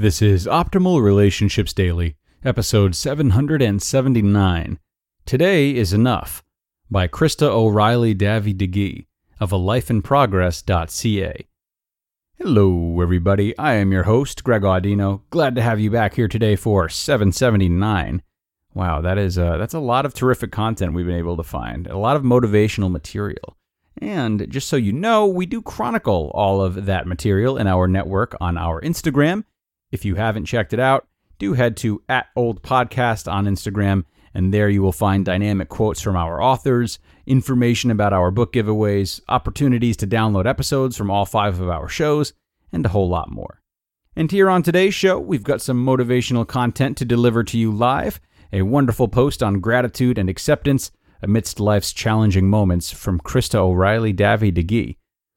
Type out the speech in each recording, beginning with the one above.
This is Optimal Relationships Daily, episode 779. Today is Enough by Krista O'Reilly Davi-Digui of a alifeinprogress.ca. Hello, everybody. I am your host, Greg Audino. Glad to have you back here today for 779. Wow, that is a, that's a lot of terrific content we've been able to find, a lot of motivational material. And just so you know, we do chronicle all of that material in our network on our Instagram if you haven't checked it out, do head to at old podcast on Instagram, and there you will find dynamic quotes from our authors, information about our book giveaways, opportunities to download episodes from all five of our shows, and a whole lot more. And here on today's show, we've got some motivational content to deliver to you live, a wonderful post on gratitude and acceptance amidst life's challenging moments from Krista O'Reilly Davi-Digui.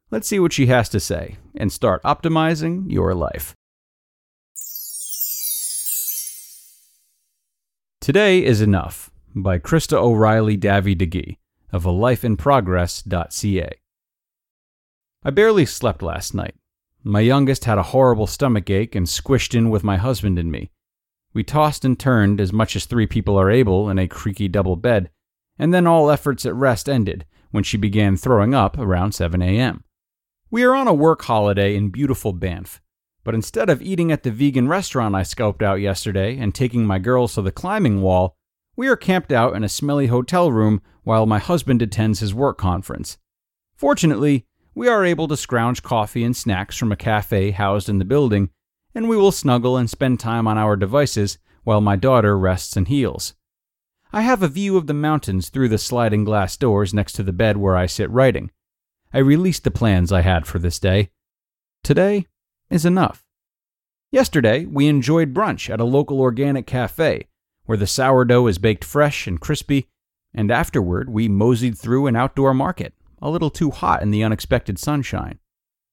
Let's see what she has to say and start optimizing your life. Today is Enough by Krista O'Reilly Davi-Digui of alifeinprogress.ca. I barely slept last night. My youngest had a horrible stomach ache and squished in with my husband and me. We tossed and turned as much as three people are able in a creaky double bed, and then all efforts at rest ended when she began throwing up around 7 a.m. We are on a work holiday in beautiful Banff, but instead of eating at the vegan restaurant I scoped out yesterday and taking my girls to the climbing wall, we are camped out in a smelly hotel room while my husband attends his work conference. Fortunately, we are able to scrounge coffee and snacks from a cafe housed in the building, and we will snuggle and spend time on our devices while my daughter rests and heals. I have a view of the mountains through the sliding glass doors next to the bed where I sit writing. I released the plans I had for this day. Today, is enough. Yesterday, we enjoyed brunch at a local organic cafe where the sourdough is baked fresh and crispy, and afterward, we moseyed through an outdoor market, a little too hot in the unexpected sunshine.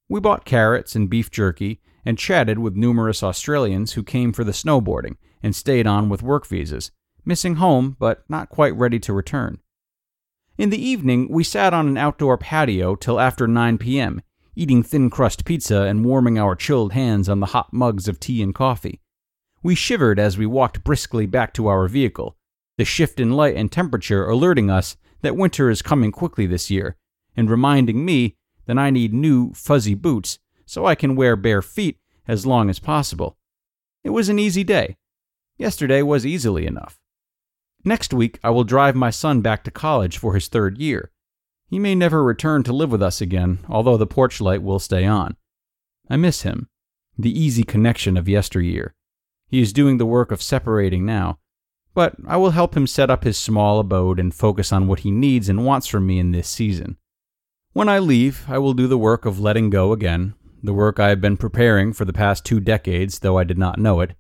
We bought carrots and beef jerky and chatted with numerous Australians who came for the snowboarding and stayed on with work visas, missing home but not quite ready to return. In the evening, we sat on an outdoor patio till after 9 p.m eating thin crust pizza and warming our chilled hands on the hot mugs of tea and coffee. We shivered as we walked briskly back to our vehicle, the shift in light and temperature alerting us that winter is coming quickly this year, and reminding me that I need new, fuzzy boots so I can wear bare feet as long as possible. It was an easy day. Yesterday was easily enough. Next week, I will drive my son back to college for his third year. He may never return to live with us again, although the porch light will stay on. I miss him, the easy connection of yesteryear. He is doing the work of separating now, but I will help him set up his small abode and focus on what he needs and wants from me in this season. When I leave, I will do the work of letting go again, the work I have been preparing for the past two decades, though I did not know it.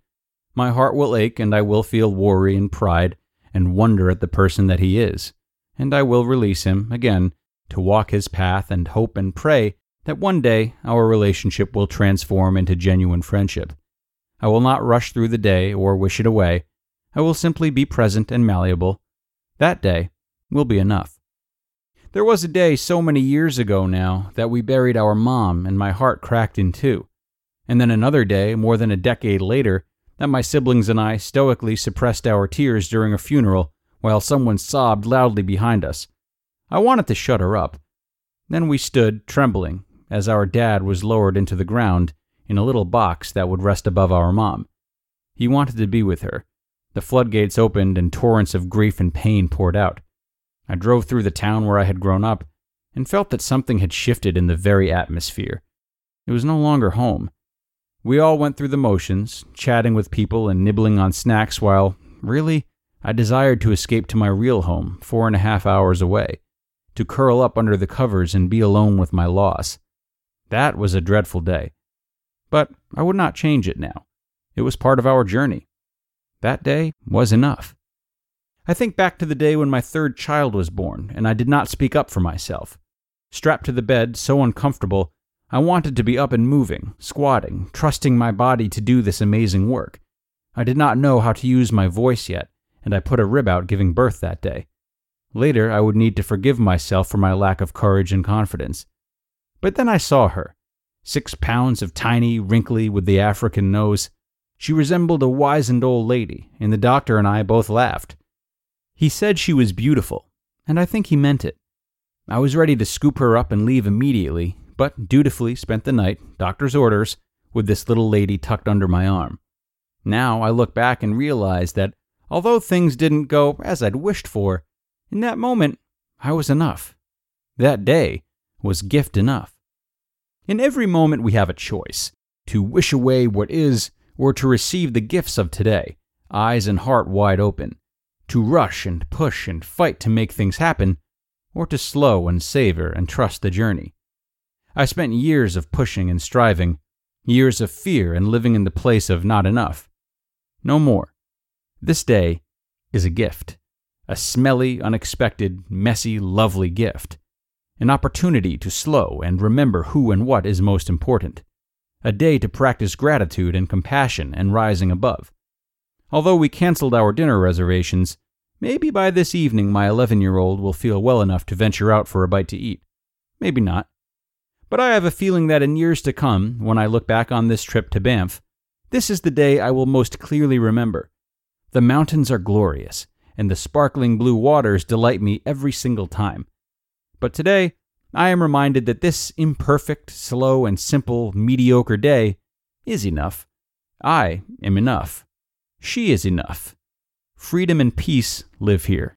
My heart will ache, and I will feel worry and pride and wonder at the person that he is, and I will release him, again, to walk his path and hope and pray that one day our relationship will transform into genuine friendship. I will not rush through the day or wish it away. I will simply be present and malleable. That day will be enough. There was a day so many years ago now that we buried our mom and my heart cracked in two. And then another day, more than a decade later, that my siblings and I stoically suppressed our tears during a funeral while someone sobbed loudly behind us I wanted to shut her up. Then we stood, trembling, as our dad was lowered into the ground in a little box that would rest above our mom. He wanted to be with her. The floodgates opened and torrents of grief and pain poured out. I drove through the town where I had grown up and felt that something had shifted in the very atmosphere. It was no longer home. We all went through the motions, chatting with people and nibbling on snacks, while, really, I desired to escape to my real home, four and a half hours away, to curl up under the covers and be alone with my loss. That was a dreadful day. But I would not change it now. It was part of our journey. That day was enough. I think back to the day when my third child was born, and I did not speak up for myself. Strapped to the bed, so uncomfortable, I wanted to be up and moving, squatting, trusting my body to do this amazing work. I did not know how to use my voice yet, and I put a rib out giving birth that day. Later, I would need to forgive myself for my lack of courage and confidence. But then I saw her. Six pounds of tiny, wrinkly, with the African nose. She resembled a wizened old lady, and the doctor and I both laughed. He said she was beautiful, and I think he meant it. I was ready to scoop her up and leave immediately, but dutifully spent the night, doctor's orders, with this little lady tucked under my arm. Now I look back and realize that although things didn't go as I'd wished for, in that moment I was enough. That day was gift enough. In every moment, we have a choice to wish away what is or to receive the gifts of today, eyes and heart wide open, to rush and push and fight to make things happen, or to slow and savor and trust the journey. I spent years of pushing and striving, years of fear and living in the place of not enough. No more. This day is a gift, a smelly, unexpected, messy, lovely gift, an opportunity to slow and remember who and what is most important, a day to practice gratitude and compassion and rising above. Although we canceled our dinner reservations, maybe by this evening my 11 year old will feel well enough to venture out for a bite to eat. Maybe not. But I have a feeling that in years to come, when I look back on this trip to Banff, this is the day I will most clearly remember. The mountains are glorious, and the sparkling blue waters delight me every single time. But today, I am reminded that this imperfect, slow, and simple, mediocre day is enough. I am enough. She is enough. Freedom and peace live here.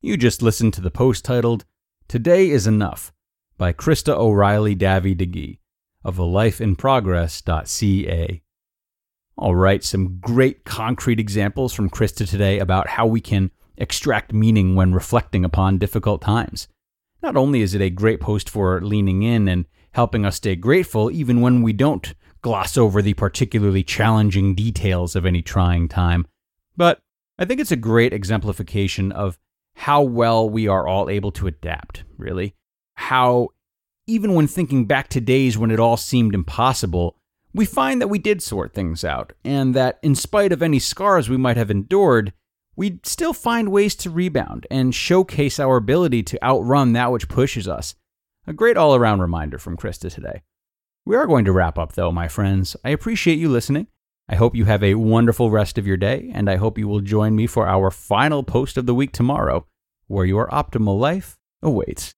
You just listened to the post titled, Today is Enough by Krista O'Reilly Davi-Digui of thelifeinprogress.ca. All right, some great concrete examples from Krista today about how we can extract meaning when reflecting upon difficult times. Not only is it a great post for leaning in and helping us stay grateful even when we don't gloss over the particularly challenging details of any trying time, but I think it's a great exemplification of how well we are all able to adapt, really. How, even when thinking back to days when it all seemed impossible, we find that we did sort things out, and that in spite of any scars we might have endured, we still find ways to rebound and showcase our ability to outrun that which pushes us. A great all around reminder from Krista today. We are going to wrap up, though, my friends. I appreciate you listening. I hope you have a wonderful rest of your day, and I hope you will join me for our final post of the week tomorrow, where your optimal life awaits.